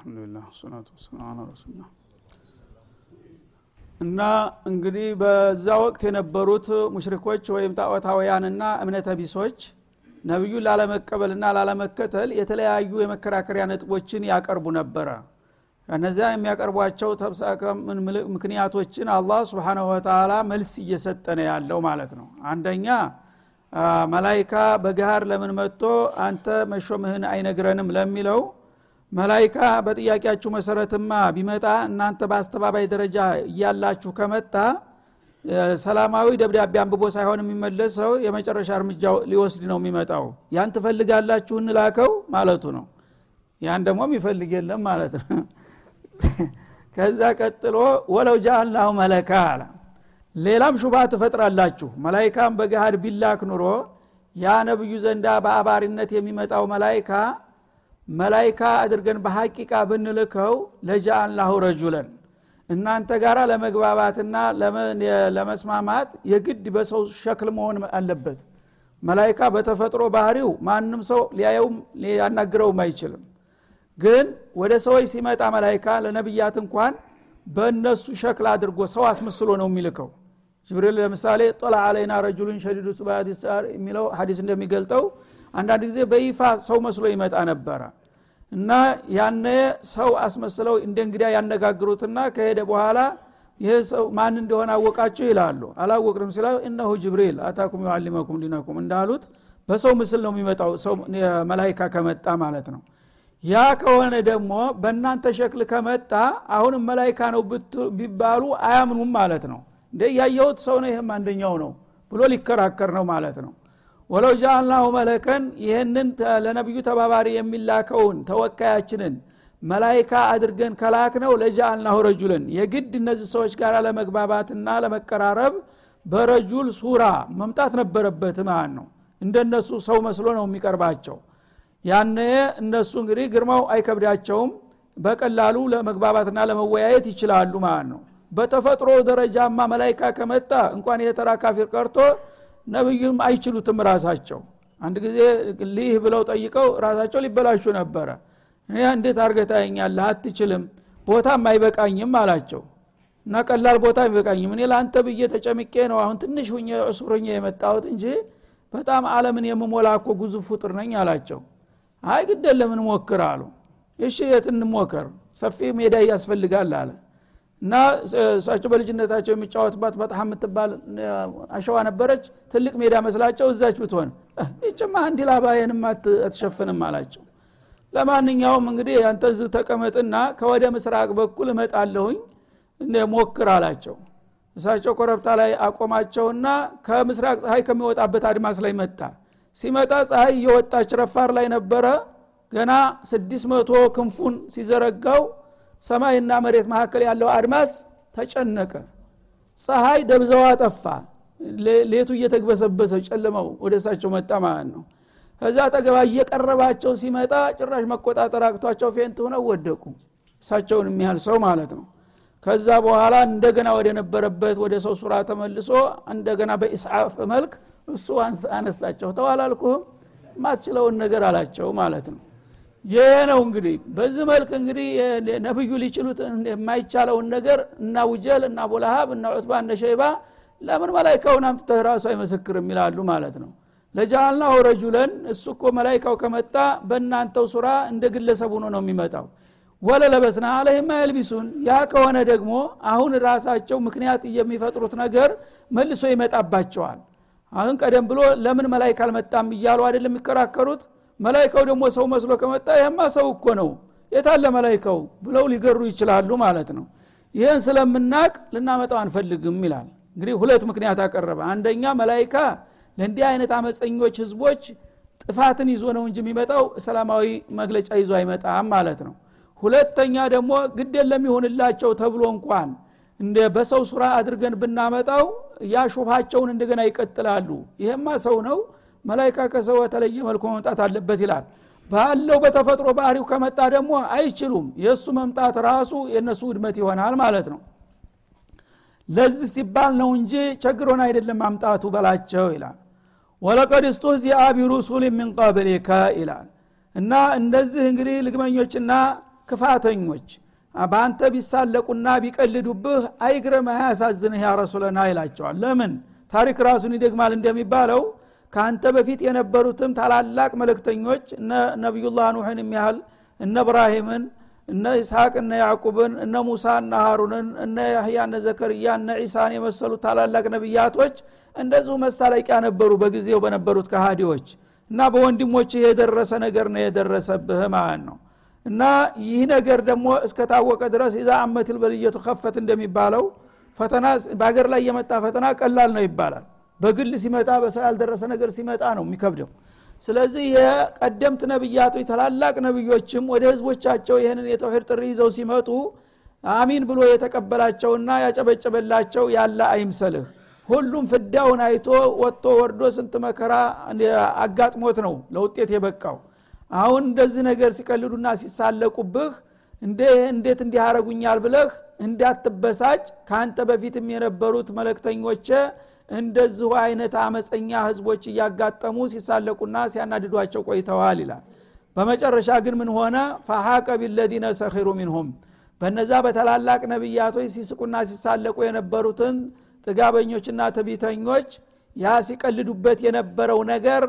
አልሐምዱሊላህ ሰላቱ ወሰላም አላ ረሱሉላህ እና እንግዲህ በዛ ወቅት የነበሩት ሙሽሪኮች ወይም ጣዖታውያንና እምነተ ቢሶች ነቢዩን ላለመቀበልና ላለመከተል የተለያዩ የመከራከሪያ ነጥቦችን ያቀርቡ ነበረ። እነዚያ የሚያቀርቧቸው ምክንያቶችን አላህ ስብሓናሁ ወተላ መልስ እየሰጠ ነው ያለው ማለት ነው። አንደኛ መላይካ በገሃር ለምን መጥቶ አንተ መሾምህን አይነግረንም ለሚለው መላይካ በጥያቄያችሁ መሰረትማ ቢመጣ እናንተ በአስተባባይ ደረጃ እያላችሁ ከመጣ ሰላማዊ ደብዳቤ አንብቦ ሳይሆን የሚመለሰው የመጨረሻ እርምጃ ሊወስድ ነው የሚመጣው። ያን ትፈልጋላችሁ እንላከው ማለቱ ነው። ያን ደግሞ የሚፈልግ የለም ማለት ነው። ከዛ ቀጥሎ ወለው ጃአልናሁ መለካ አለ። ሌላም ሹባ ትፈጥራላችሁ። መላይካም በገሃድ ቢላክ ኑሮ ያ ነብዩ ዘንዳ በአባሪነት የሚመጣው መላይካ መላይካ አድርገን በሐቂቃ ብንልከው ለጃአልናሁ ረጁለን። እናንተ ጋር ለመግባባትና ለመስማማት የግድ በሰው ሸክል መሆን አለበት። መላይካ በተፈጥሮ ባህሪው ማንም ሰው ሊያየውም ሊያናግረውም አይችልም። ግን ወደ ሰዎች ሲመጣ መላይካ ለነቢያት እንኳን በእነሱ ሸክል አድርጎ ሰው አስመስሎ ነው የሚልከው። ጅብሪል ለምሳሌ ጦላ አለይና ረጁሉን ሸዲዱ ሱባዲሳር የሚለው ሀዲስ እንደሚገልጠው አንዳንድ ጊዜ በይፋ ሰው መስሎ ይመጣ ነበረ እና ያነ ሰው አስመስለው እንደ እንግዲያ ያነጋግሩትና ከሄደ በኋላ ይህ ሰው ማን እንደሆነ አወቃችሁ ይላሉ። አላወቅንም ሲላ እነሁ ጅብሪል አታኩም ዩአሊመኩም ዲነኩም እንዳሉት በሰው ምስል ነው የሚመጣው ሰው መላይካ ከመጣ ማለት ነው። ያ ከሆነ ደግሞ በእናንተ ሸክል ከመጣ አሁንም መላይካ ነው ቢባሉ አያምኑም ማለት ነው። እንደ ያየሁት ሰው ነው ይህም አንደኛው ነው ብሎ ሊከራከር ነው ማለት ነው ወለው ጃአልናሁ መለከን ይህንን ለነቢዩ ተባባሪ የሚላከውን ተወካያችንን መላይካ አድርገን ከላክ ነው ለጃአልናሁ ረጁልን የግድ እነዚህ ሰዎች ጋር ለመግባባትና ለመቀራረብ በረጁል ሱራ መምጣት ነበረበት ማለት ነው። እንደነሱ ሰው መስሎ ነው የሚቀርባቸው። ያነ እነሱ እንግዲህ ግርማው አይከብዳቸውም። በቀላሉ ለመግባባትና ለመወያየት ይችላሉ ማለት ነው። በተፈጥሮ ደረጃማ መላይካ ከመጣ እንኳን የተራ ካፊር ቀርቶ ነብዩም አይችሉትም ራሳቸው። አንድ ጊዜ ሊህ ብለው ጠይቀው ራሳቸው ሊበላሹ ነበረ። እኔ እንዴት አርገታኛለህ አትችልም። ቦታም አይበቃኝም አላቸው። እና ቀላል ቦታ አይበቃኝም። እኔ ለአንተ ብዬ ተጨምቄ ነው አሁን ትንሽ ሁኜ ዑሱርኜ የመጣሁት እንጂ በጣም አለምን የምሞላ እኮ ጉዙፍ ፍጡር ነኝ አላቸው። አይ ግደ ለምን ሞክር አሉ። እሺ የት እንሞከር ሰፊ ሜዳ ያስፈልጋል አለ እና እሳቸው በልጅነታቸው የሚጫወትባት በጣም የምትባል አሸዋ ነበረች። ትልቅ ሜዳ መስላቸው እዛች ብትሆን ይጭማ አንዲ ላባየንም አትሸፍንም አላቸው። ለማንኛውም እንግዲህ ያንተ ዝ ተቀመጥና ከወደ ምስራቅ በኩል እመጣለሁኝ ሞክር አላቸው። እሳቸው ኮረብታ ላይ አቆማቸውና ከምስራቅ ፀሐይ ከሚወጣበት አድማስ ላይ መጣ። ሲመጣ ፀሐይ እየወጣች ረፋድ ላይ ነበረ። ገና ስድስት መቶ ክንፉን ሲዘረጋው ሰማይና መሬት መካከል ያለው አድማስ ተጨነቀ። ፀሐይ ደብዘዋ ጠፋ ሌቱ እየተግበሰበሰ ጨለመው ወደ እሳቸው መጣ ማለት ነው። ከዛ አጠገባ እየቀረባቸው ሲመጣ ጭራሽ መቆጣጠር አቅቷቸው faint ሆነው ወደቁ። እሳቸውን የሚያህል ሰው ማለት ነው። ከዛ በኋላ እንደገና ወደ ነበረበት ወደ ሰው ሱራ ተመልሶ እንደገና በኢስዓፍ መልክ እሱ አነሳቸው። ተዋላልኩህም ማትችለውን ነገር አላቸው ማለት ነው ይህ ነው እንግዲህ። በዚህ መልክ እንግዲህ ነብዩ ሊችሉት የማይቻለውን ነገር እና ውጀል እና አቡላሃብ እና ዑትባ እነ ሸይባ ለምን መላይካውን አምጥተህ ራሱ አይመሰክርም ይላሉ ማለት ነው። ለጃአልናሁ ረጁለን እሱ እኮ መላይካው ከመጣ በእናንተው ሱራ እንደ ግለሰብ ሆኖ ነው የሚመጣው። ወለለበስና አለህማ የልቢሱን ያ ከሆነ ደግሞ አሁን ራሳቸው ምክንያት የሚፈጥሩት ነገር መልሶ ይመጣባቸዋል። አሁን ቀደም ብሎ ለምን መላይካ አልመጣም እያሉ አይደለም የሚከራከሩት መላይካው ደግሞ ሰው መስሎ ከመጣ ይህማ ሰው እኮ ነው የታለ መላይካው ብለው ሊገሩ ይችላሉ ማለት ነው። ይህን ስለምናቅ ልናመጣው አንፈልግም ይላል። እንግዲህ ሁለት ምክንያት አቀረበ። አንደኛ መላይካ ለእንዲህ አይነት አመፀኞች ህዝቦች ጥፋትን ይዞ ነው እንጂ የሚመጣው ሰላማዊ መግለጫ ይዞ አይመጣም ማለት ነው። ሁለተኛ ደግሞ ግድ ለሚሆንላቸው ተብሎ እንኳን እንደ በሰው ሱራ አድርገን ብናመጣው ያ ሹፋቸውን እንደገና ይቀጥላሉ። ይሄማ ሰው ነው መላይካ ከሰው የተለየ መልኩ መምጣት አለበት ይላል። ባለው በተፈጥሮ ባህሪው ከመጣ ደግሞ አይችሉም። የእሱ መምጣት ራሱ የእነሱ ውድመት ይሆናል ማለት ነው። ለዚህ ሲባል ነው እንጂ ቸግሮን አይደለም ማምጣቱ በላቸው ይላል። ወለቀድ ስቱህዚአ ቢሩሱል ምን ቀብሊከ ይላል። እና እንደዚህ እንግዲህ ልግመኞችና ክፋተኞች በአንተ ቢሳለቁና ቢቀልዱብህ አይግረም አያሳዝንህ ያ ረሱለና ይላቸዋል። ለምን? ታሪክ ራሱን ይደግማል እንደሚባለው ከአንተ በፊት የነበሩትም ታላላቅ መልእክተኞች እነ ነቢዩላህ ኑሕን የሚያህል እነ እብራሂምን እነ ኢስሐቅ እነ ያዕቁብን እነ ሙሳ እነ ሃሩንን እነ ያህያ እነ ዘከርያ እነ ዒሳን የመሰሉ ታላላቅ ነቢያቶች እንደዚሁ መስታለቂያ ነበሩ በጊዜው በነበሩት ከሃዲዎች። እና በወንድሞች የደረሰ ነገር ነው የደረሰብህ ማለት ነው። እና ይህ ነገር ደግሞ እስከታወቀ ድረስ ኢዛ አመትል በልየቱ ከፈት እንደሚባለው ፈተና በሀገር ላይ የመጣ ፈተና ቀላል ነው ይባላል በግል ሲመጣ በሰው ያልደረሰ ነገር ሲመጣ ነው የሚከብደው። ስለዚህ የቀደምት ነብያቶች ታላላቅ ነብዮችም ወደ ህዝቦቻቸው ይህንን የተውሂድ ጥሪ ይዘው ሲመጡ አሚን ብሎ የተቀበላቸውና ያጨበጨበላቸው ያለ አይምሰልህ። ሁሉም ፍዳውን አይቶ ወጥቶ ወርዶ ስንት መከራ አጋጥሞት ነው ለውጤት የበቃው። አሁን እንደዚህ ነገር ሲቀልዱና ሲሳለቁብህ እንዴት እንዲህ አረጉኛል ብለህ እንዳትበሳጭ። ከአንተ በፊትም የነበሩት መለክተኞች እንደዚሁ አይነት አመፀኛ ህዝቦች እያጋጠሙ ሲሳለቁና ሲያናድዷቸው ቆይተዋል ይላል። በመጨረሻ ግን ምን ሆነ? ፈሐቀ ቢለዚነ ሰኺሩ ሚንሁም። በነዛ በታላላቅ ነቢያቶች ሲስቁና ሲሳለቁ የነበሩትን ጥጋበኞችና ትቢተኞች ያ ሲቀልዱበት የነበረው ነገር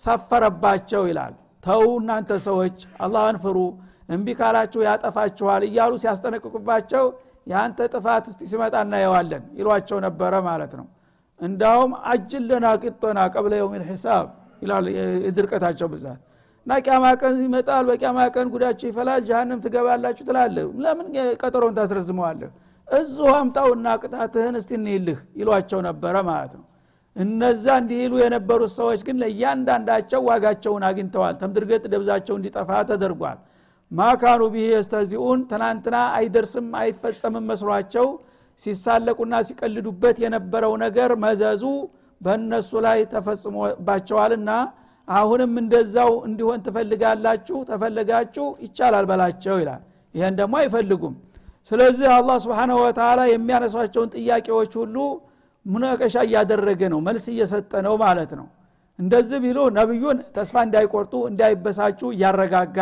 ሰፈረባቸው ይላል። ተው እናንተ ሰዎች አላህን ፍሩ እምቢ ካላችሁ ያጠፋችኋል እያሉ ሲያስጠነቅቁባቸው የአንተ ጥፋት እስቲ ሲመጣ እናየዋለን ይሏቸው ነበረ ማለት ነው እንዳውም አጅለና ቅጦና ቀብለ የውሚል ሒሳብ ይላል የድርቀታቸው ብዛት። እና ቅያማ ቀን ይመጣል በቅያማ ቀን ጉዳችሁ ይፈላል ጀሃንም ትገባላችሁ ትላለ ለምን ቀጠሮን ታስረዝመዋለህ? እዚሁ አምጣውና ቅጣትህን እስቲ እንይልህ ይሏቸው ነበረ ማለት ነው። እነዛ እንዲሉ የነበሩት ሰዎች ግን ለእያንዳንዳቸው ዋጋቸውን አግኝተዋል። ተምድርገጥ ደብዛቸው እንዲጠፋ ተደርጓል። ማካኑ ብሄ የስተዚኡን ትናንትና አይደርስም አይፈጸምም መስሏቸው ሲሳለቁና ሲቀልዱበት የነበረው ነገር መዘዙ በእነሱ ላይ ተፈጽሞባቸዋልና አሁንም እንደዛው እንዲሆን ትፈልጋላችሁ ተፈለጋችሁ ይቻላል በላቸው ይላል። ይህን ደግሞ አይፈልጉም። ስለዚህ አላህ ስብሓንሁ ወተላ የሚያነሷቸውን ጥያቄዎች ሁሉ ሙነቀሻ እያደረገ ነው መልስ እየሰጠ ነው ማለት ነው። እንደዚህ ቢሉ ነቢዩን ተስፋ እንዳይቆርጡ እንዳይበሳጩ እያረጋጋ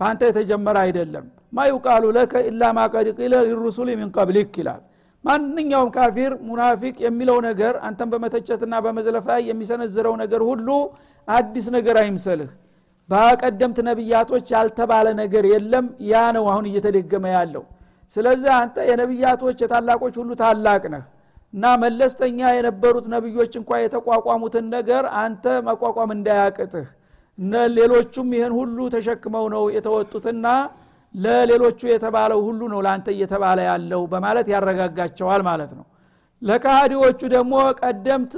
በአንተ የተጀመረ አይደለም። ማ ዩቃሉ ለከ ኢላ ማ ቀድ ቂለ ሊሩሱል ሚን ቀብሊክ ይላል ማንኛውም ካፊር ሙናፊቅ የሚለው ነገር አንተን በመተቸትና በመዝለፍ ላይ የሚሰነዝረው ነገር ሁሉ አዲስ ነገር አይምሰልህ። በቀደምት ነቢያቶች ያልተባለ ነገር የለም። ያ ነው አሁን እየተደገመ ያለው። ስለዚህ አንተ የነቢያቶች የታላቆች ሁሉ ታላቅ ነህ እና መለስተኛ የነበሩት ነቢዮች እንኳ የተቋቋሙትን ነገር አንተ መቋቋም እንዳያቅትህ። ሌሎቹም ይህን ሁሉ ተሸክመው ነው የተወጡትና ለሌሎቹ የተባለው ሁሉ ነው ለአንተ እየተባለ ያለው በማለት ያረጋጋቸዋል ማለት ነው። ለካሃዲዎቹ ደግሞ ቀደምት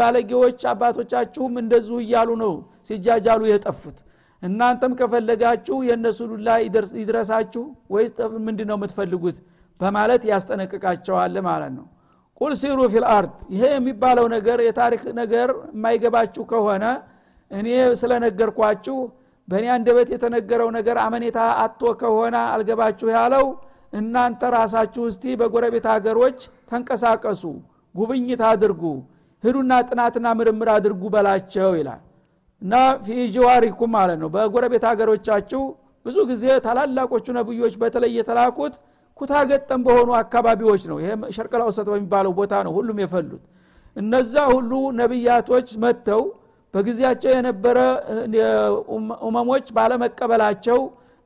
ባለጌዎች አባቶቻችሁም እንደዚሁ እያሉ ነው ሲጃጃሉ የጠፉት። እናንተም ከፈለጋችሁ የእነሱ ዱላ ይድረሳችሁ ወይስ ምንድ ነው የምትፈልጉት? በማለት ያስጠነቅቃቸዋል ማለት ነው። ቁል ሲሩ ፊልአርድ ይሄ የሚባለው ነገር የታሪክ ነገር የማይገባችሁ ከሆነ እኔ ስለነገርኳችሁ በእኔ አንደበት የተነገረው ነገር አመኔታ አቶ ከሆነ አልገባችሁ ያለው እናንተ ራሳችሁ እስቲ በጎረቤት ሀገሮች ተንቀሳቀሱ ጉብኝት አድርጉ ህዱና ጥናትና ምርምር አድርጉ በላቸው ይላል። እና ፊጅዋሪኩም ማለት ነው። በጎረቤት ሀገሮቻችሁ ብዙ ጊዜ ታላላቆቹ ነብዮች በተለይ የተላኩት ኩታ ገጠም በሆኑ አካባቢዎች ነው። ይሄ ሸርቀላ ውሰጥ በሚባለው ቦታ ነው ሁሉም የፈሉት። እነዛ ሁሉ ነቢያቶች መጥተው በጊዜያቸው የነበረ ኡመሞች ባለመቀበላቸው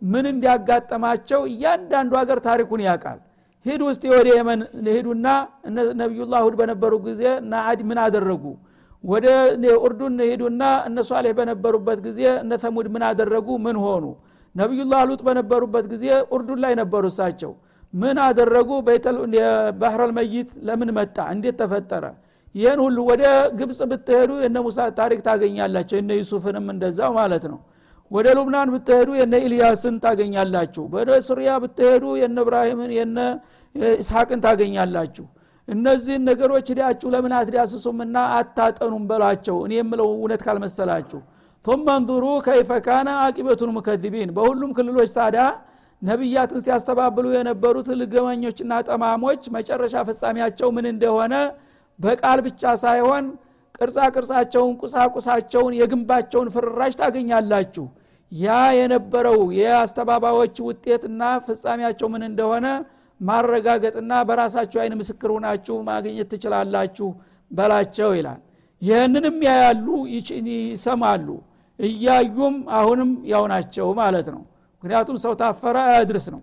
ምን እንዲያጋጠማቸው እያንዳንዱ ሀገር ታሪኩን ያውቃል። ሂድ ውስጥ ወደ የመን ሂዱና ነቢዩላህ ሁድ በነበሩ ጊዜ እና ምን አደረጉ? ወደ ኡርዱን ሂዱና እነ ሷሌህ በነበሩበት ጊዜ እነ ተሙድ ምን አደረጉ? ምን ሆኑ? ነቢዩላህ ሉጥ በነበሩበት ጊዜ ኡርዱን ላይ ነበሩ እሳቸው። ምን አደረጉ? ባህረል መይት ለምን መጣ? እንዴት ተፈጠረ ይህን ሁሉ ወደ ግብፅ ብትሄዱ የነ ሙሳ ታሪክ ታገኛላቸው የነ ዩሱፍንም እንደዛው ማለት ነው ወደ ሉብናን ብትሄዱ የነ ኢልያስን ታገኛላችሁ ወደ ሱሪያ ብትሄዱ የነ እብራሂምን የነ ኢስሐቅን ታገኛላችሁ እነዚህን ነገሮች ሂዳችሁ ለምን አትዳስሱምና አታጠኑም በሏቸው እኔ የምለው እውነት ካልመሰላችሁ ثم انظروا كيف كان عاقبه المكذبين በሁሉም ክልሎች ታዲያ ነቢያትን ሲያስተባብሉ የነበሩት ልገመኞችና ጠማሞች መጨረሻ ፍጻሜያቸው ምን እንደሆነ በቃል ብቻ ሳይሆን ቅርጻ ቅርጻቸውን ቁሳቁሳቸውን የግንባቸውን ፍርራሽ ታገኛላችሁ። ያ የነበረው የአስተባባዎች ውጤትና ፍጻሜያቸው ምን እንደሆነ ማረጋገጥና በራሳችሁ አይን ምስክር ሁናችሁ ማግኘት ትችላላችሁ በላቸው ይላል። ይህንንም ያያሉ ይሰማሉ። እያዩም አሁንም ያው ናቸው ማለት ነው። ምክንያቱም ሰው ታፈረ አያድርስ ነው።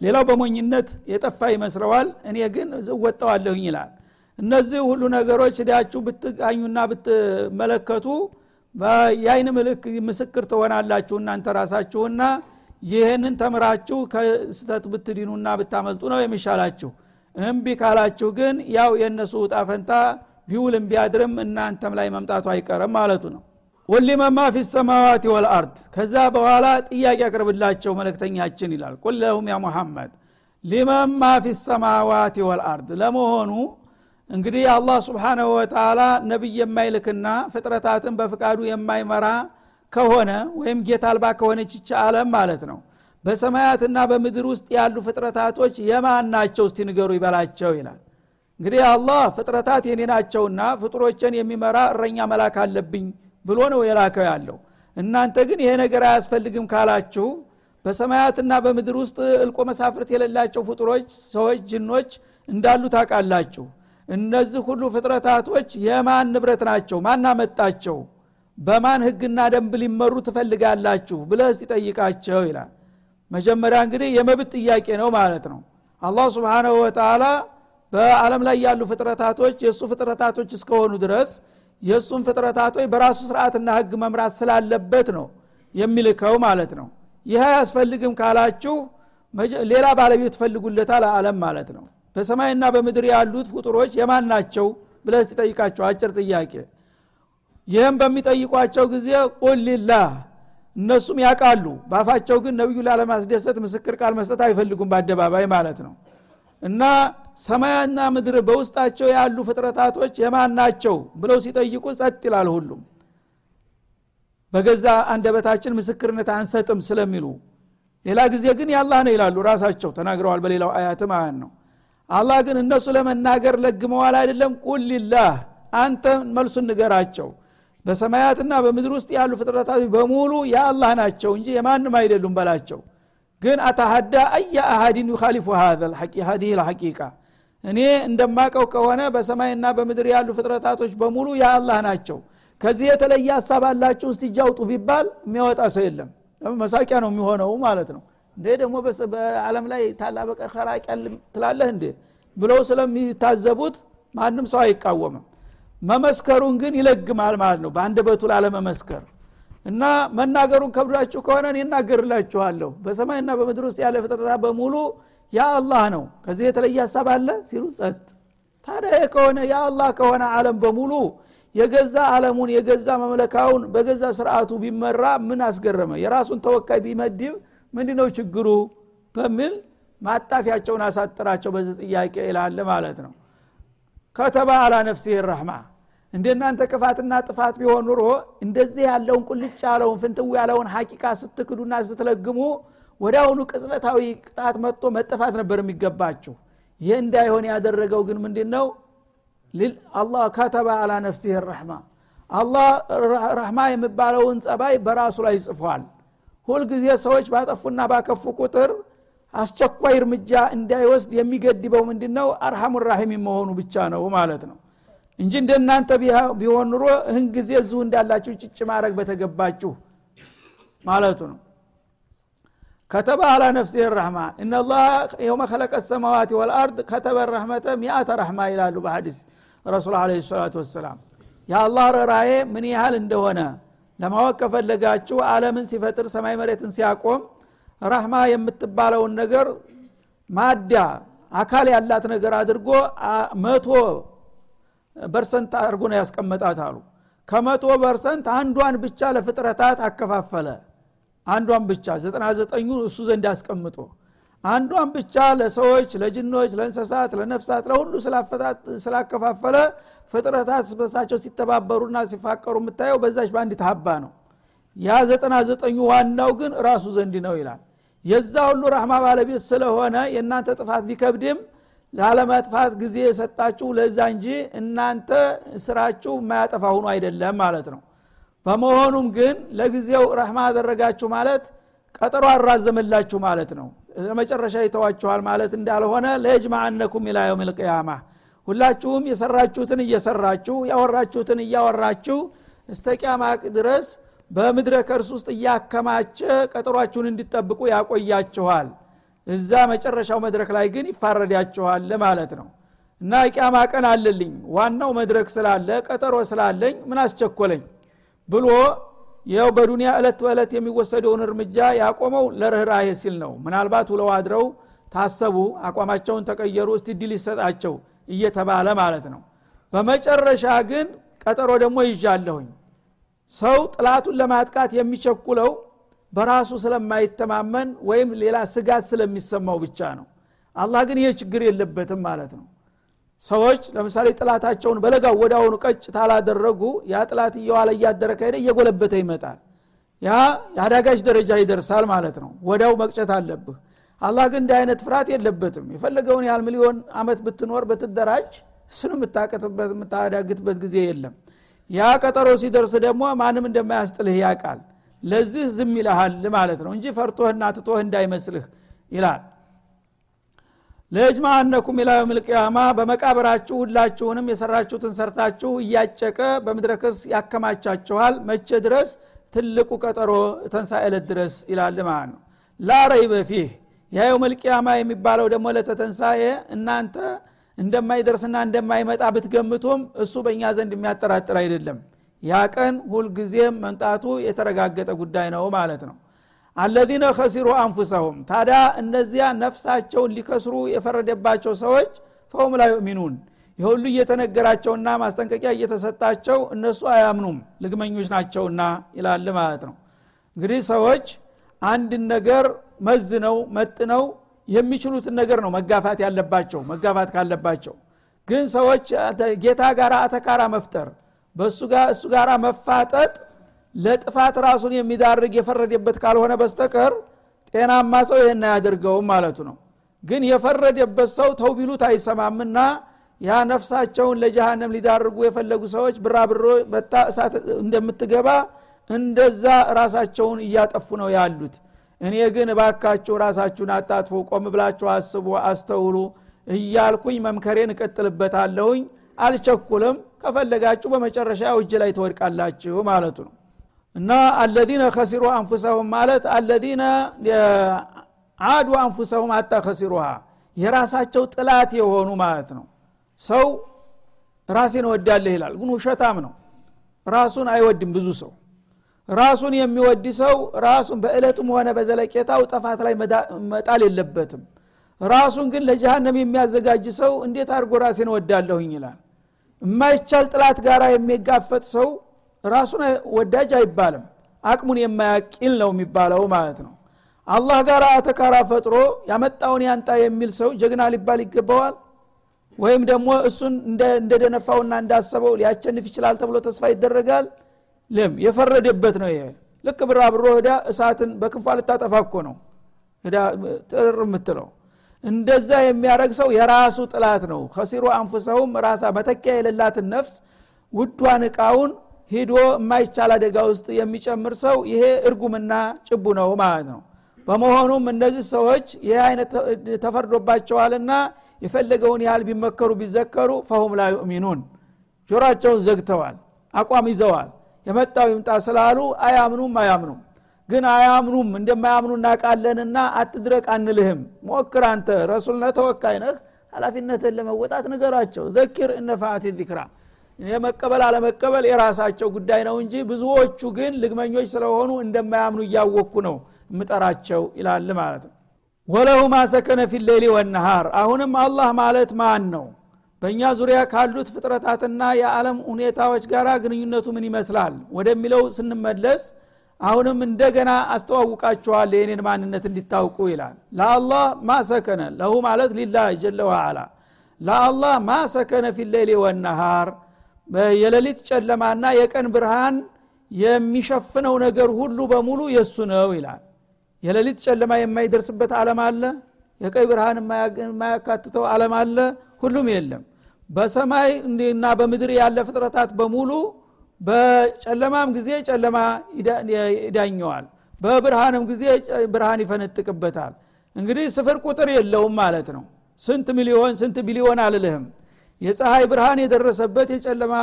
ሌላው በሞኝነት የጠፋ ይመስለዋል። እኔ ግን እወጣዋለሁኝ ይላል እነዚህ ሁሉ ነገሮች ሂዳችሁ ብትቃኙና ብትመለከቱ የአይን ምስክር ትሆናላችሁ እናንተ ራሳችሁና ይህንን ተምራችሁ ከስተት ብትድኑና ብታመልጡ ነው የሚሻላችሁ። እምቢ ካላችሁ ግን ያው የእነሱ ውጣ ፈንታ ቢውልም ቢያድርም እናንተም ላይ መምጣቱ አይቀርም ማለቱ ነው። ወሊመማ ፊ ሰማዋት ወልአርድ ከዛ በኋላ ጥያቄ አቅርብላቸው መለክተኛችን ይላል። ቁል ለሁም ያ ሙሐመድ ሊመማ ፊ ሰማዋት ወልአርድ ለመሆኑ እንግዲህ አላህ ስብሓናሁ ወተላ ነቢይ የማይልክና ፍጥረታትን በፍቃዱ የማይመራ ከሆነ ወይም ጌታ አልባ ከሆነች ይቻ አለም ማለት ነው። በሰማያትና በምድር ውስጥ ያሉ ፍጥረታቶች የማን ናቸው? እስቲ ንገሩ ይበላቸው ይላል። እንግዲህ አላህ ፍጥረታት የኔ ናቸውና ፍጡሮችን የሚመራ እረኛ መላክ አለብኝ ብሎ ነው የላከው ያለው። እናንተ ግን ይሄ ነገር አያስፈልግም ካላችሁ በሰማያትና በምድር ውስጥ እልቆ መሳፍርት የሌላቸው ፍጡሮች ሰዎች ጅኖች እንዳሉ ታውቃላችሁ እነዚህ ሁሉ ፍጥረታቶች የማን ንብረት ናቸው? ማን አመጣቸው? በማን ህግና ደንብ ሊመሩ ትፈልጋላችሁ ብለህ ጠይቃቸው ይላል። መጀመሪያ እንግዲህ የመብት ጥያቄ ነው ማለት ነው። አላህ ስብሓናሁ ወተላ በአለም ላይ ያሉ ፍጥረታቶች የእሱ ፍጥረታቶች እስከሆኑ ድረስ የእሱን ፍጥረታቶች በራሱ ስርዓትና ህግ መምራት ስላለበት ነው የሚልከው ማለት ነው። ይህ አያስፈልግም ካላችሁ ሌላ ባለቤት ፈልጉለታል አለም ማለት ነው በሰማይና በምድር ያሉት ፍጡሮች የማን ናቸው ብለህ ሲጠይቃቸው አጭር ጥያቄ? ይህም በሚጠይቋቸው ጊዜ ቁልላህ እነሱም ያውቃሉ። ባፋቸው ግን ነቢዩ ላለማስደሰት ምስክር ቃል መስጠት አይፈልጉም በአደባባይ ማለት ነው። እና ሰማያና ምድር በውስጣቸው ያሉ ፍጥረታቶች የማን ናቸው ብለው ሲጠይቁ ጸጥ ይላል ሁሉም። በገዛ አንደበታችን ምስክርነት አንሰጥም ስለሚሉ። ሌላ ጊዜ ግን ያላህ ነው ይላሉ ራሳቸው ተናግረዋል በሌላው አያት ማለት ነው አላህ ግን እነሱ ለመናገር ለግመዋል አይደለም? ቁልላህ አንተ መልሱን ንገራቸው። በሰማያትና በምድር ውስጥ ያሉ ፍጥረታቶች በሙሉ የአላህ ናቸው እንጂ የማንም አይደሉም በላቸው። ግን አተሀዳ አየ አሃዲን ዩካሊፉ ሀዚህ ልሐቂቃ እኔ እንደማቀው ከሆነ በሰማይና በምድር ያሉ ፍጥረታቶች በሙሉ የአላህ ናቸው። ከዚህ የተለየ ሀሳብ አላችሁ? ውስጥ እጃውጡ ቢባል የሚያወጣ ሰው የለም። መሳቂያ ነው የሚሆነው ማለት ነው እንዴ ደግሞ በአለም ላይ ታላ በቀር ከራቅ ትላለህ እንዴ? ብለው ስለሚታዘቡት ማንም ሰው አይቃወምም። መመስከሩን ግን ይለግማል ማለት ነው በአንድ በቱ ላለመመስከር። እና መናገሩን ከብዷችሁ ከሆነ እኔ እናገርላችኋለሁ። በሰማይና በምድር ውስጥ ያለ ፍጥረታ በሙሉ ያ አላህ ነው። ከዚህ የተለየ ሀሳብ አለ? ሲሉ ጸጥ። ታዲያ ከሆነ ያ አላህ ከሆነ አለም በሙሉ የገዛ አለሙን የገዛ መመለካውን በገዛ ስርዓቱ ቢመራ ምን አስገረመ? የራሱን ተወካይ ቢመድብ ምንድ ነው ችግሩ? በሚል ማጣፊያቸውን አሳጥራቸው በዚህ ጥያቄ ይላለ ማለት ነው። ከተባ አላ ነፍሲህ ረሕማ እንደናንተ ክፋትና ጥፋት ቢሆን ኑሮ እንደዚህ ያለውን ቁልጭ ያለውን ፍንትው ያለውን ሀቂቃ ስትክዱና ስትለግሙ ወዲያውኑ ቅጽበታዊ ቅጣት መጥቶ መጠፋት ነበር የሚገባችሁ። ይህ እንዳይሆን ያደረገው ግን ምንድ ነው አላህ ከተባ አላ ነፍሲህ ረሕማ አላህ ረሕማ የሚባለውን ጸባይ በራሱ ላይ ጽፏል ሁልጊዜ ሰዎች ባጠፉና ባከፉ ቁጥር አስቸኳይ እርምጃ እንዳይወስድ የሚገድበው ምንድ ነው አርሐሙ ራሒም መሆኑ ብቻ ነው ማለት ነው። እንጂ እንደናንተ ቢሆን ኑሮ እህን ጊዜ እዚሁ እንዳላችሁ ጭጭ ማድረግ በተገባችሁ ማለቱ ነው። ከተበ አላ ነፍሲ ረሕማ እናላህ የውመ ከለቀ ሰማዋት ወልአርድ ከተበ ረሕመተ ሚአተ ረሕማ ይላሉ በሐዲስ ረሱል አለ ሰላቱ ወሰላም። የአላህ ረራዬ ምን ያህል እንደሆነ ለማወቅ ከፈለጋችሁ አለምን ሲፈጥር ሰማይ መሬትን ሲያቆም ረህማ የምትባለውን ነገር ማዳ አካል ያላት ነገር አድርጎ መቶ በርሰንት አድርጎ ነው ያስቀመጣት አሉ። ከመቶ በርሰንት አንዷን ብቻ ለፍጥረታት አከፋፈለ። አንዷን ብቻ ዘጠና ዘጠኙ እሱ ዘንድ አስቀምጦ አንዷን ብቻ ለሰዎች ለጅኖች ለእንሰሳት ለነፍሳት ለሁሉ ስላከፋፈለ ፍጥረታት ስበሳቸው ሲተባበሩና ሲፋቀሩ የምታየው በዛች በአንድ ታባ ነው። ያ ዘጠና ዘጠኙ ዋናው ግን ራሱ ዘንድ ነው ይላል። የዛ ሁሉ ረህማ ባለቤት ስለሆነ የእናንተ ጥፋት ቢከብድም ላለመጥፋት ጊዜ የሰጣችሁ ለዛ እንጂ እናንተ ስራችሁ የማያጠፋ ሁኑ አይደለም ማለት ነው። በመሆኑም ግን ለጊዜው ረህማ አደረጋችሁ ማለት ቀጠሮ አራዘመላችሁ ማለት ነው ለመጨረሻ ይተዋችኋል ማለት እንዳልሆነ ለየጅማአነኩም ኢላ የውም ልቅያማ ሁላችሁም የሰራችሁትን እየሰራችሁ ያወራችሁትን እያወራችሁ እስተ ድረስ በምድረ ከርስ ውስጥ እያከማቸ ቀጠሯችሁን እንዲጠብቁ ያቆያችኋል። እዛ መጨረሻው መድረክ ላይ ግን ይፋረዳችኋል ማለት ነው። እና ቅያማ ቀን አለልኝ። ዋናው መድረክ ስላለ ቀጠሮ ስላለኝ ምን አስቸኮለኝ ብሎ ይው በዱንያ እለት በእለት የሚወሰደውን እርምጃ ያቆመው ለርኅራሄ ሲል ነው። ምናልባት ውለው አድረው ታሰቡ አቋማቸውን ተቀየሩ እስቲ ድል ይሰጣቸው እየተባለ ማለት ነው። በመጨረሻ ግን ቀጠሮ ደግሞ ይዣለሁኝ። ሰው ጥላቱን ለማጥቃት የሚቸኩለው በራሱ ስለማይተማመን ወይም ሌላ ስጋት ስለሚሰማው ብቻ ነው። አላህ ግን ይህ ችግር የለበትም ማለት ነው ሰዎች ለምሳሌ ጥላታቸውን በለጋው ወዳውኑ ቀጭ ታላደረጉ ያ ጥላት እየዋለ እያደረ ከሄደ እየጎለበተ ይመጣል። ያ የአዳጋች ደረጃ ይደርሳል ማለት ነው። ወዳው መቅጨት አለብህ። አላህ ግን እንዲህ አይነት ፍርሃት የለበትም። የፈለገውን ያህል ሚሊዮን አመት ብትኖር ብትደራጅ እሱን የምታቀትበት የምታዳግትበት ጊዜ የለም። ያ ቀጠሮ ሲደርስ ደግሞ ማንም እንደማያስጥልህ ያቃል ለዚህ ዝም ይልሃል ማለት ነው እንጂ ፈርቶህና ትቶህ እንዳይመስልህ ይላል ለእጅማአነኩም ኢላ የውም ልቅያማ በመቃብራችሁ ሁላችሁንም የሰራችሁትን ሰርታችሁ እያጨቀ በምድረክስ ያከማቻችኋል። መቼ ድረስ? ትልቁ ቀጠሮ ተንሳኤለት ድረስ ይላል ማለት ነው። ላ ረይበ ፊህ። የየውም ልቅያማ የሚባለው ደግሞ ለተተንሳኤ እናንተ እንደማይደርስና እንደማይመጣ ብትገምቱም እሱ በእኛ ዘንድ የሚያጠራጥር አይደለም። ያ ቀን ሁልጊዜም መምጣቱ የተረጋገጠ ጉዳይ ነው ማለት ነው አለዚነ ከሲሩ አንፉሰሁም። ታዲያ እነዚያ ነፍሳቸውን ሊከስሩ የፈረደባቸው ሰዎች ፈሁም ላ ዩእሚኑን። የሁሉ እየተነገራቸውና ማስጠንቀቂያ እየተሰጣቸው እነሱ አያምኑም ልግመኞች ናቸውና ይላል ማለት ነው። እንግዲህ ሰዎች አንድን ነገር መዝነው መጥነው የሚችሉትን ነገር ነው መጋፋት ያለባቸው መጋፋት ካለባቸው። ግን ሰዎች ጌታ ጋር አተካራ መፍጠር በእሱ ጋር እሱ ጋር መፋጠጥ ለጥፋት ራሱን የሚዳርግ የፈረደበት ካልሆነ በስተቀር ጤናማ ሰው ይህን አያደርገውም ማለቱ ነው። ግን የፈረደበት ሰው ተው ቢሉት አይሰማምና ያ ነፍሳቸውን ለጀሃነም ሊዳርጉ የፈለጉ ሰዎች ብራብሮ በታ እሳት እንደምትገባ እንደዛ ራሳቸውን እያጠፉ ነው ያሉት። እኔ ግን እባካችሁ ራሳችሁን አታጥፉ ቆም ብላችሁ አስቡ አስተውሉ እያልኩኝ መምከሬን እቀጥልበታለሁኝ። አልቸኩልም። ከፈለጋችሁ በመጨረሻ እጅ ላይ ትወድቃላችሁ ማለቱ ነው እና አለዚነ ከሲሩ አንፉሰሁም ማለት አለዚነ አዱ አንፉሰሁም አታ ከሲሩሃ የራሳቸው ጥላት የሆኑ ማለት ነው። ሰው ራሴን እወዳለህ ይላል ግን ውሸታም ነው። ራሱን አይወድም ብዙ ሰው። ራሱን የሚወድ ሰው ራሱን በእለቱም ሆነ በዘለቄታው ጠፋት ላይ መጣል የለበትም። ራሱን ግን ለጀሃነም የሚያዘጋጅ ሰው እንዴት አድርጎ ራሴን እወዳለሁኝ ይላል። የማይቻል ጥላት ጋር የሚጋፈጥ ሰው ራሱን ወዳጅ አይባልም አቅሙን የማያቂል ነው የሚባለው ማለት ነው። አላህ ጋር አተካራ ፈጥሮ ያመጣውን ያንጣ የሚል ሰው ጀግና ሊባል ይገባዋል? ወይም ደግሞ እሱን እንደደነፋውና እንዳሰበው ሊያቸንፍ ይችላል ተብሎ ተስፋ ይደረጋል? ለም የፈረደበት ነው ይሄ። ልክ ብራ ብሮ ሄዳ እሳትን በክንፏ ልታጠፋ እኮ ነው ጥር የምትለው። እንደዛ የሚያደረግ ሰው የራሱ ጥላት ነው። ከሲሩ አንፉሰውም ራሳ መተኪያ የሌላትን ነፍስ ውዷን እቃውን ሂዶ የማይቻል አደጋ ውስጥ የሚጨምር ሰው ይሄ እርጉምና ጭቡ ነው ማለት ነው። በመሆኑም እነዚህ ሰዎች ይህ አይነት ተፈርዶባቸዋልና የፈለገውን ያህል ቢመከሩ ቢዘከሩ ፈሁም ላ ዩእሚኑን። ጆሮአቸውን ዘግተዋል አቋም ይዘዋል። የመጣው ይምጣ ስላሉ አያምኑም አያምኑም። ግን አያምኑም እንደማያምኑ እናቃለንና አትድረቅ አንልህም። ሞክር አንተ ረሱልነ ተወካይ ሀላፊነትን ለመወጣት ንገራቸው። ዘኪር እነፋአት ዚክራ የመቀበል አለመቀበል የራሳቸው ጉዳይ ነው እንጂ ብዙዎቹ ግን ልግመኞች ስለሆኑ እንደማያምኑ እያወቅኩ ነው ምጠራቸው ይላል ማለት ነው። ወለሁ ማሰከነ ፊ ሌሊ ወነሃር። አሁንም አላህ ማለት ማን ነው? በእኛ ዙሪያ ካሉት ፍጥረታትና የዓለም ሁኔታዎች ጋር ግንኙነቱ ምን ይመስላል? ወደሚለው ስንመለስ አሁንም እንደገና አስተዋውቃችኋል የኔን ማንነት እንዲታውቁ ይላል። ለአላህ ማሰከነ ለሁ ማለት ሊላህ ጀለ ዋዓላ ለአላህ ማሰከነ ፊ ሌሊ ወነሃር የሌሊት ጨለማና የቀን ብርሃን የሚሸፍነው ነገር ሁሉ በሙሉ የእሱ ነው ይላል። የሌሊት ጨለማ የማይደርስበት ዓለም አለ። የቀይ ብርሃን የማያካትተው ዓለም አለ። ሁሉም የለም። በሰማይ እና በምድር ያለ ፍጥረታት በሙሉ በጨለማም ጊዜ ጨለማ ይዳኘዋል። በብርሃንም ጊዜ ብርሃን ይፈነጥቅበታል። እንግዲህ ስፍር ቁጥር የለውም ማለት ነው። ስንት ሚሊዮን ስንት ቢሊዮን አልልህም የፀሐይ ብርሃን የደረሰበት የጨለማ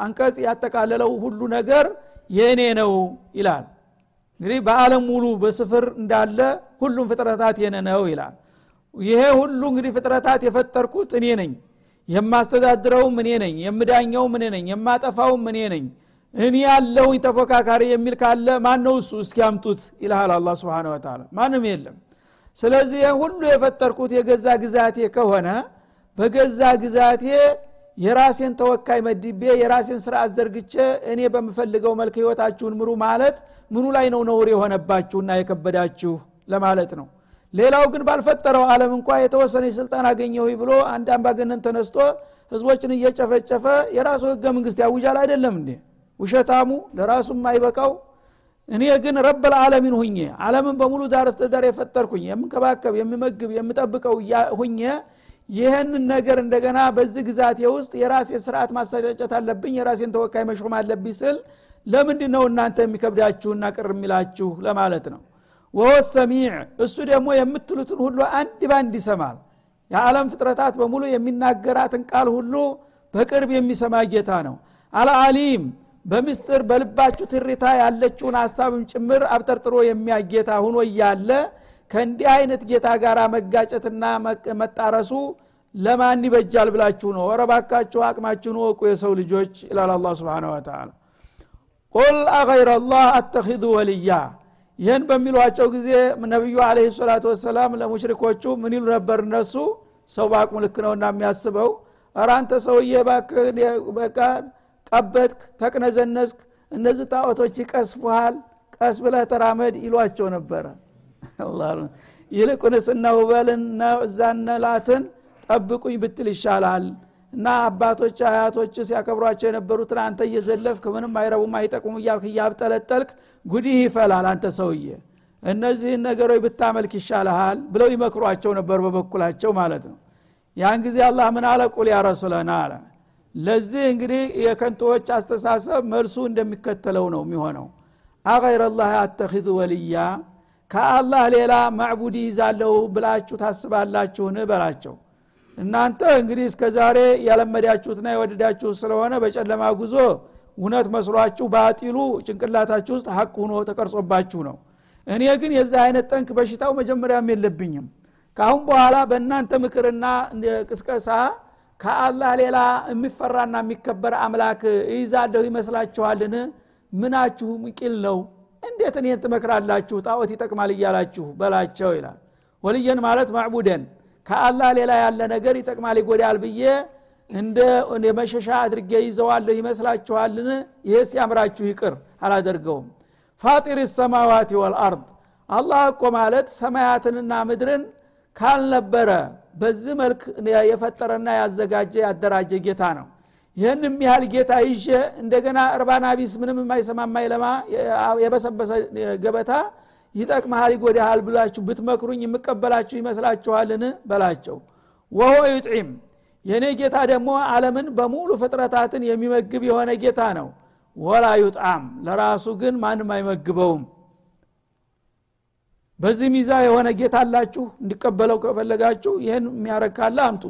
አንቀጽ ያጠቃለለው ሁሉ ነገር የእኔ ነው ይላል። እንግዲህ በአለም ሙሉ በስፍር እንዳለ ሁሉም ፍጥረታት የነ ነው ይላል። ይሄ ሁሉ እንግዲህ ፍጥረታት የፈጠርኩት እኔ ነኝ። የማስተዳድረውም እኔ ነኝ። የምዳኘውም እኔ ነኝ። የማጠፋውም እኔ ነኝ። እኔ ያለውኝ ተፎካካሪ የሚል ካለ ማን ነው እሱ እስኪያምጡት ይልሃል አላ ስብን ወተላ ማንም የለም። ስለዚህ ሁሉ የፈጠርኩት የገዛ ግዛቴ ከሆነ በገዛ ግዛቴ የራሴን ተወካይ መድቤ የራሴን ስራ አዘርግቼ እኔ በምፈልገው መልክ ህይወታችሁን ምሩ ማለት ምኑ ላይ ነው ነውር የሆነባችሁና የከበዳችሁ ለማለት ነው። ሌላው ግን ባልፈጠረው አለም እንኳ የተወሰነ ስልጣን አገኘሁ ብሎ አንድ አምባገነን ተነስቶ ህዝቦችን እየጨፈጨፈ የራሱ ህገ መንግስት ያውጃል አይደለም እንዴ? ውሸታሙ ለራሱም አይበቃው። እኔ ግን ረብ ልዓለሚን ሁኜ አለምን በሙሉ ዳር እስተዳር የፈጠርኩኝ የምንከባከብ የምመግብ የምጠብቀው ሁኜ ይህንን ነገር እንደገና በዚህ ግዛቴ ውስጥ የራሴ ስርዓት ማሰጫጨት አለብኝ የራሴን ተወካይ መሾም አለብኝ ስል ለምንድ ነው እናንተ የሚከብዳችሁና ቅር የሚላችሁ ለማለት ነው። ወሆ ሰሚዕ እሱ ደግሞ የምትሉትን ሁሉ አንድ ባንድ ይሰማል። የዓለም ፍጥረታት በሙሉ የሚናገራትን ቃል ሁሉ በቅርብ የሚሰማ ጌታ ነው። አልአሊም በምስጥር በልባችሁ ትሪታ ያለችውን ሀሳብም ጭምር አብጠርጥሮ የሚያጌታ ሁኖ እያለ ከእንዲህ አይነት ጌታ ጋር መጋጨትና መጣረሱ ለማን ይበጃል ብላችሁ ነው? ወረባካችሁ አቅማችሁን ወቁ የሰው ልጆች ይላል አላ ስብን ወተላ ቁል አገይረ ላህ አተኪዙ ወልያ። ይህን በሚሏቸው ጊዜ ነቢዩ አለህ ሰላቱ ወሰላም ለሙሽሪኮቹ ምን ይሉ ነበር? እነሱ ሰው በአቅሙ ልክ ነውና የሚያስበው እራንተ ሰውዬ በቃ ቀበትክ ተቅነዘነስክ እነዚህ ጣዖቶች ይቀስፉሃል ቀስ ብለህ ተራመድ ይሏቸው ነበረ ይልቁንስ እነ እዛነላትን ጠብቁኝ ብትል ይሻላል። እና አባቶች አያቶች ሲያከብሯቸው የነበሩትን አንተ እየዘለፍክ ምንም አይረቡም አይጠቅሙ እያልክ እያብጠለጠልክ ጉዲህ ይፈላል አንተ ሰውዬ። እነዚህን ነገሮች ብታመልክ ይሻልሃል ብለው ይመክሯቸው ነበር በበኩላቸው ማለት ነው። ያን ጊዜ አላህ ምን አለ? ቁል ያ ረሱለና አለ። ለዚህ እንግዲህ የከንቶዎች አስተሳሰብ መልሱ እንደሚከተለው ነው የሚሆነው። አገይረላህ አተኪዙ ወልያ ከአላህ ሌላ ማዕቡድ ይዛለሁ ብላችሁ ታስባላችሁን? በላቸው። እናንተ እንግዲህ እስከ ዛሬ ያለመዳችሁትና የወደዳችሁ ስለሆነ በጨለማ ጉዞ እውነት መስሏችሁ ባጢሉ ጭንቅላታችሁ ውስጥ ሀቅ ሁኖ ተቀርጾባችሁ ነው። እኔ ግን የዚህ አይነት ጠንክ በሽታው መጀመሪያም የለብኝም። ካአሁን በኋላ በእናንተ ምክርና ቅስቀሳ ከአላህ ሌላ የሚፈራና የሚከበር አምላክ ይዛለሁ ይመስላችኋልን? ምናችሁ ቂል ነው እንዴት እኔን ትመክራላችሁ? ጣዖት ይጠቅማል እያላችሁ በላቸው ይላል። ወልየን ማለት ማዕቡደን ከአላህ ሌላ ያለ ነገር ይጠቅማል ይጎዳል ብዬ እንደ መሸሻ አድርጌ ይዘዋለሁ ይመስላችኋልን? ይሄ ሲያምራችሁ ይቅር አላደርገውም። ፋጢር ሰማዋት ወልአርድ አላህ እኮ ማለት ሰማያትንና ምድርን ካልነበረ በዚህ መልክ የፈጠረና ያዘጋጀ ያደራጀ ጌታ ነው ይህንም ያህል ጌታ ይዤ እንደገና እርባና ቢስ ምንም የማይሰማ የማይለማ የበሰበሰ ገበታ ይጠቅመሃል ይጎዳሃል ብላችሁ ብትመክሩኝ የምቀበላችሁ ይመስላችኋልን? በላቸው። ወሆ ዩጥዒም የእኔ ጌታ ደግሞ አለምን በሙሉ ፍጥረታትን የሚመግብ የሆነ ጌታ ነው። ወላ ዩጣም ለራሱ ግን ማንም አይመግበውም። በዚህ ሚዛ የሆነ ጌታ አላችሁ? እንዲቀበለው ከፈለጋችሁ ይህን የሚያረግ ካለ አምጡ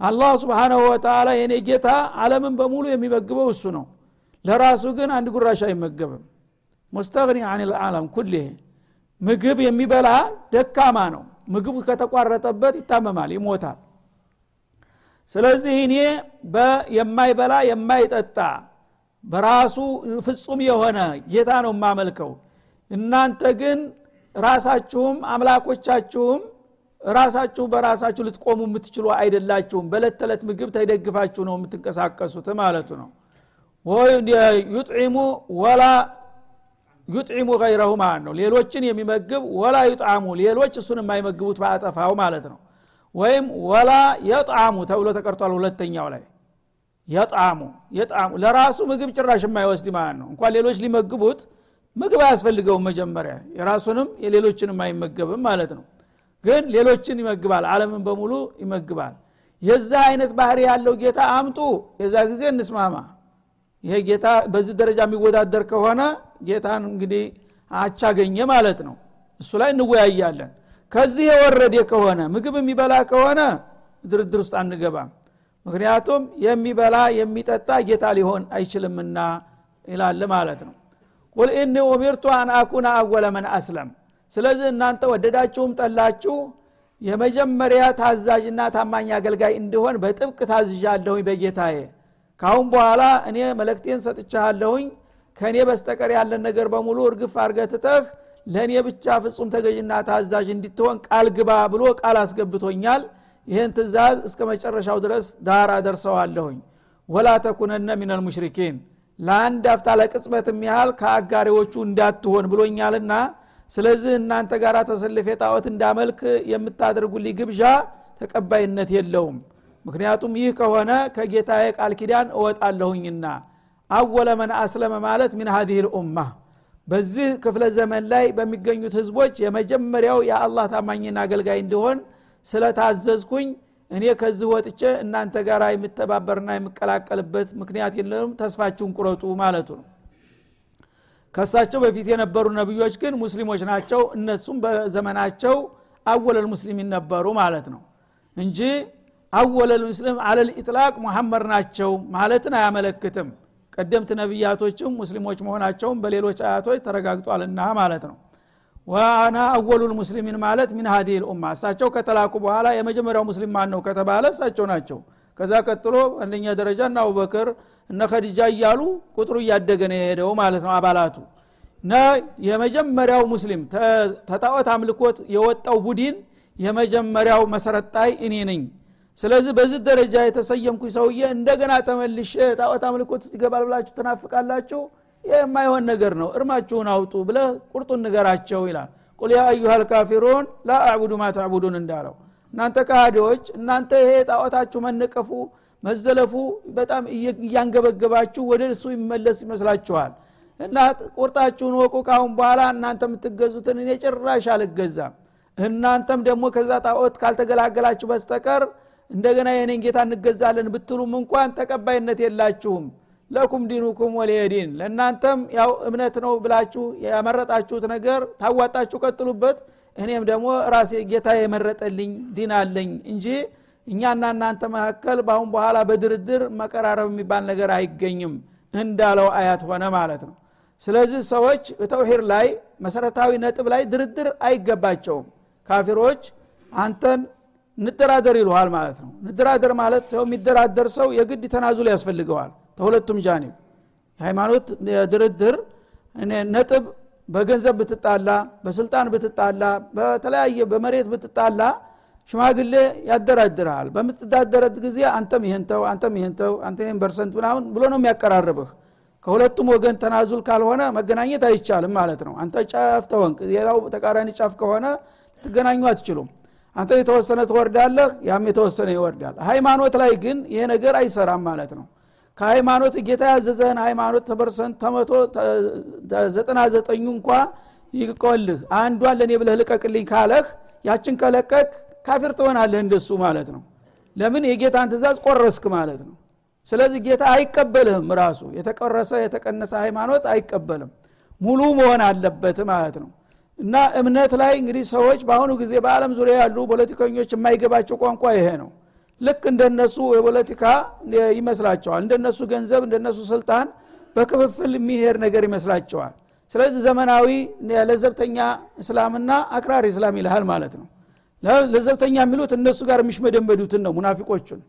አላህ ስብሓናሁ ወተላ የኔ ጌታ አለምን በሙሉ የሚመግበው እሱ ነው። ለራሱ ግን አንድ ጉራሽ አይመገብም። ሙስተግኒ አን ልዓለም ኩልህ ምግብ የሚበላ ደካማ ነው። ምግቡ ከተቋረጠበት ይታመማል ይሞታል። ስለዚህ እኔ የማይበላ የማይጠጣ በራሱ ፍጹም የሆነ ጌታ ነው የማመልከው። እናንተ ግን ራሳችሁም አምላኮቻችሁም ራሳችሁ በራሳችሁ ልትቆሙ የምትችሉ አይደላችሁም። በለት ተዕለት ምግብ ተደግፋችሁ ነው የምትንቀሳቀሱት ማለቱ ነው። ዩጥዒሙ ወላ ዩጥዒሙ ገይረሁ ማለት ነው። ሌሎችን የሚመግብ ወላ ዩጣሙ ሌሎች እሱን የማይመግቡት በአጠፋው ማለት ነው። ወይም ወላ የጣሙ ተብሎ ተቀርቷል ሁለተኛው ላይ። የጣሙ የጣሙ ለራሱ ምግብ ጭራሽ የማይወስድ ማለት ነው። እንኳን ሌሎች ሊመግቡት ምግብ አያስፈልገውም መጀመሪያ። የራሱንም የሌሎችንም አይመገብም ማለት ነው ግን ሌሎችን ይመግባል አለምን በሙሉ ይመግባል። የዛ አይነት ባህሪ ያለው ጌታ አምጡ የዛ ጊዜ እንስማማ። ይሄ ጌታ በዚህ ደረጃ የሚወዳደር ከሆነ ጌታን እንግዲህ አቻገኘ ማለት ነው። እሱ ላይ እንወያያለን። ከዚህ የወረደ ከሆነ ምግብ የሚበላ ከሆነ ድርድር ውስጥ አንገባም። ምክንያቱም የሚበላ የሚጠጣ ጌታ ሊሆን አይችልምና ይላል ማለት ነው። ቁል ኢኒ ኡሚርቱ አን አኩነ አወለ መን አስለም ስለዚህ እናንተ ወደዳችሁም ጠላችሁ የመጀመሪያ ታዛዥና ታማኝ አገልጋይ እንዲሆን በጥብቅ ታዝዣለሁኝ በጌታዬ። ካሁን በኋላ እኔ መለክቴን ሰጥቻለሁኝ። ከእኔ በስተቀር ያለን ነገር በሙሉ እርግፍ አርገትተህ ለእኔ ብቻ ፍጹም ተገዥና ታዛዥ እንድትሆን ቃል ግባ ብሎ ቃል አስገብቶኛል። ይህን ትእዛዝ እስከ መጨረሻው ድረስ ዳር አደርሰዋለሁኝ። ወላ ተኩነነ ሚነል ሙሽሪኪን። ለአንድ አፍታ ለቅጽበትም ያህል ከአጋሪዎቹ እንዳትሆን ብሎኛልና ስለዚህ እናንተ ጋር ተሰልፌ ጣዖት እንዳመልክ የምታደርጉልኝ ግብዣ ተቀባይነት የለውም። ምክንያቱም ይህ ከሆነ ከጌታዬ ቃል ኪዳን እወጣለሁኝና። አወለ መን አስለመ ማለት ሚን ሀዲህ ልኡማ በዚህ ክፍለ ዘመን ላይ በሚገኙት ህዝቦች የመጀመሪያው የአላህ ታማኝና አገልጋይ እንዲሆን ስለታዘዝኩኝ እኔ ከዚህ ወጥቼ እናንተ ጋር የምተባበርና የምቀላቀልበት ምክንያት የለም ተስፋችሁን ቁረጡ ማለቱ ነው ከሳቸው በፊት የነበሩ ነቢዮች ግን ሙስሊሞች ናቸው። እነሱም በዘመናቸው አወለል ሙስሊሚን ነበሩ ማለት ነው እንጂ አወለል ሙስሊም አለል ኢጥላቅ ሙሐመድ ናቸው ማለትን አያመለክትም። ቀደምት ነቢያቶችም ሙስሊሞች መሆናቸውም በሌሎች አያቶች ተረጋግጧልና ማለት ነው። ዋና አወሉል ሙስሊሚን ማለት ሚን ሀዲህ ልኡማ እሳቸው ከተላኩ በኋላ የመጀመሪያው ሙስሊም ማን ነው ከተባለ እሳቸው ናቸው ከዛ ቀጥሎ አንደኛ ደረጃ እና አቡበክር እነ ከዲጃ እያሉ ቁጥሩ እያደገ ነው የሄደው ማለት ነው አባላቱ። እና የመጀመሪያው ሙስሊም ተጣዖት አምልኮት የወጣው ቡድን የመጀመሪያው መሰረጣይ እኔ ነኝ። ስለዚህ በዚህ ደረጃ የተሰየምኩ ሰውዬ እንደገና ተመልሼ ጣዖት አምልኮት ይገባል ብላችሁ ትናፍቃላችሁ? ይህ የማይሆን ነገር ነው። እርማችሁን አውጡ ብለ ቁርጡን ንገራቸው ይላል። ቁል ያ አዩሃ ላ አዕቡዱ ማ ተዕቡዱን እንዳለው እናንተ ካህዲዎች እናንተ ይሄ ጣዖታችሁ መነቀፉ መዘለፉ በጣም እያንገበገባችሁ ወደ እሱ ይመለስ ይመስላችኋል? እና ቁርጣችሁን ወቁ ካሁን በኋላ እናንተ የምትገዙትን እኔ ጭራሽ አልገዛም። እናንተም ደግሞ ከዛ ጣዖት ካልተገላገላችሁ በስተቀር እንደገና የኔን ጌታ እንገዛለን ብትሉም እንኳን ተቀባይነት የላችሁም። ለኩም ዲኑኩም ወሊየዲን ለእናንተም ያው እምነት ነው ብላችሁ ያመረጣችሁት ነገር ታዋጣችሁ ቀጥሉበት እኔም ደግሞ ራሴ ጌታ የመረጠልኝ ዲን አለኝ እንጂ እኛና እናንተ መካከል በአሁን በኋላ በድርድር መቀራረብ የሚባል ነገር አይገኝም እንዳለው አያት ሆነ ማለት ነው። ስለዚህ ሰዎች በተውሂድ ላይ መሰረታዊ ነጥብ ላይ ድርድር አይገባቸውም። ካፊሮች አንተን እንደራደር ይልሃል ማለት ነው። እንደራደር ማለት ሰው የሚደራደር ሰው የግድ ተናዙል ያስፈልገዋል። ተሁለቱም ጃኒብ የሃይማኖት ድርድር ነጥብ በገንዘብ ብትጣላ በስልጣን ብትጣላ በተለያየ በመሬት ብትጣላ ሽማግሌ ያደራድርሃል። በምትዳደረት ጊዜ አንተም ይህንተው አንተም ይህንተው አንተ ይህን percent ምናምን ብሎ ነው የሚያቀራርብህ። ከሁለቱም ወገን تنازل ካልሆነ መገናኘት አይቻልም ማለት ነው። አንተ ጫፍ ተወንቅ ሌላው ተቃራኒ ጫፍ ከሆነ ልትገናኙ አትችሉም። አንተ የተወሰነ ትወርዳለህ ያም የተወሰነ ይወርዳል። ሃይማኖት ላይ ግን ይሄ ነገር አይሰራም ማለት ነው ከሃይማኖት ጌታ ያዘዘህን ሃይማኖት ተ percent ተመቶ ዘጠና ዘጠኙ እንኳ ይቆልህ። አንዷን ለእኔ ብለህ ልቀቅልኝ ካለህ ያችን ከለቀቅ ካፊር ትሆናለህ እንደሱ ማለት ነው። ለምን? የጌታን ትእዛዝ ቆረስክ ማለት ነው። ስለዚህ ጌታ አይቀበልህም ራሱ። የተቆረሰ የተቀነሰ ሃይማኖት አይቀበልም። ሙሉ መሆን አለበት ማለት ነው። እና እምነት ላይ እንግዲህ ሰዎች በአሁኑ ጊዜ በአለም ዙሪያ ያሉ ፖለቲከኞች የማይገባቸው ቋንቋ ይሄ ነው ልክ እንደነሱ የፖለቲካ ይመስላቸዋል። እንደነሱ ገንዘብ እንደነሱ ስልጣን በክፍፍል የሚሄድ ነገር ይመስላቸዋል። ስለዚህ ዘመናዊ ለዘብተኛ እስላምና አክራሪ እስላም ይልሃል ማለት ነው። ለዘብተኛ የሚሉት እነሱ ጋር የሚሽመደመዱትን ነው ሙናፊቆቹን።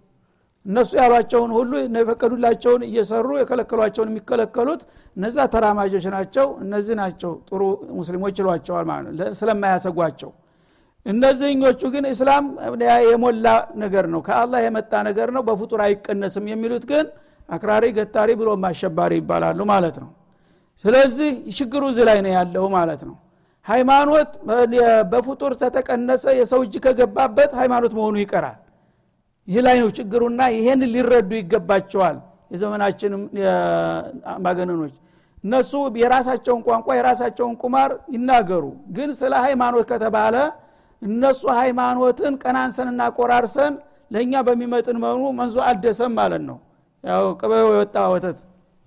እነሱ ያሏቸውን ሁሉ የፈቀዱላቸውን እየሰሩ የከለከሏቸውን የሚከለከሉት እነዛ ተራማጆች ናቸው። እነዚህ ናቸው ጥሩ ሙስሊሞች ይሏቸዋል ማለት ነው። ስለማያሰጓቸው እነዚህኞቹ ግን እስላም የሞላ ነገር ነው ከአላህ የመጣ ነገር ነው በፍጡር አይቀነስም የሚሉት ግን አክራሪ ገታሪ ብሎ አሸባሪ ይባላሉ ማለት ነው። ስለዚህ ችግሩ እዚህ ላይ ነው ያለው ማለት ነው። ሃይማኖት በፍጡር ተተቀነሰ የሰው እጅ ከገባበት ሃይማኖት መሆኑ ይቀራል። ይህ ላይ ነው ችግሩና ይሄን ሊረዱ ይገባቸዋል የዘመናችን አምባገነኖች እነሱ የራሳቸውን ቋንቋ የራሳቸውን ቁማር ይናገሩ። ግን ስለ ሃይማኖት ከተባለ እነሱ ሃይማኖትን ቀናንሰንና ቆራርሰን ለእኛ በሚመጥን መኑ መንዞ አልደሰም ማለት ነው። ያው ቅበው የወጣ ወተት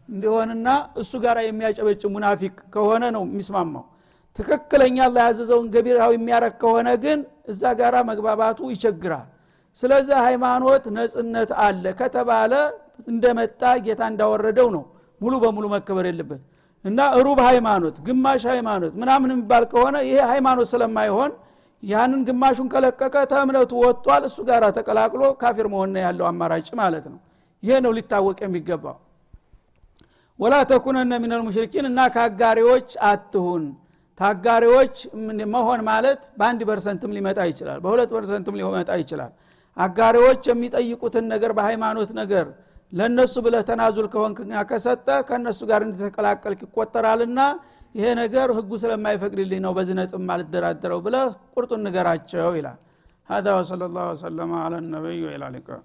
እንዲሆንና እሱ ጋር የሚያጨበጭ ሙናፊቅ ከሆነ ነው የሚስማማው። ትክክለኛ አላ ያዘዘውን ገቢራዊ የሚያረግ ከሆነ ግን እዛ ጋራ መግባባቱ ይቸግራል። ስለዚህ ሃይማኖት ነጽነት አለ ከተባለ እንደመጣ ጌታ እንዳወረደው ነው ሙሉ በሙሉ መከበር የለበት። እና ሩብ ሃይማኖት ግማሽ ሃይማኖት ምናምን የሚባል ከሆነ ይሄ ሃይማኖት ስለማይሆን ያንን ግማሹን ከለቀቀ ተእምነቱ ወጥቷል። እሱ ጋር ተቀላቅሎ ካፊር መሆን ያለው አማራጭ ማለት ነው። ይሄ ነው ሊታወቅ የሚገባው። ولا تكونن من المشركين እና ከአጋሪዎች አትሁን። ታጋሪዎች መሆን ማለት በአንድ percent ም ሊመጣ ይችላል በሁለት percent ም ሊመጣ ይችላል። አጋሪዎች የሚጠይቁትን ነገር በሃይማኖት ነገር ለእነሱ ብለህ ተናዙል ከሆንክና ከሰጠ ከእነሱ ጋር እንደተቀላቀልክ ይቆጠራልና ይሄ ነገር ህጉ ስለማይፈቅድልኝ ነው በዝነጥም አልደራደረው ብለ ቁርጡን ንገራቸው ይላል። هذا وصلى الله وسلم على النبي وإلى اللقاء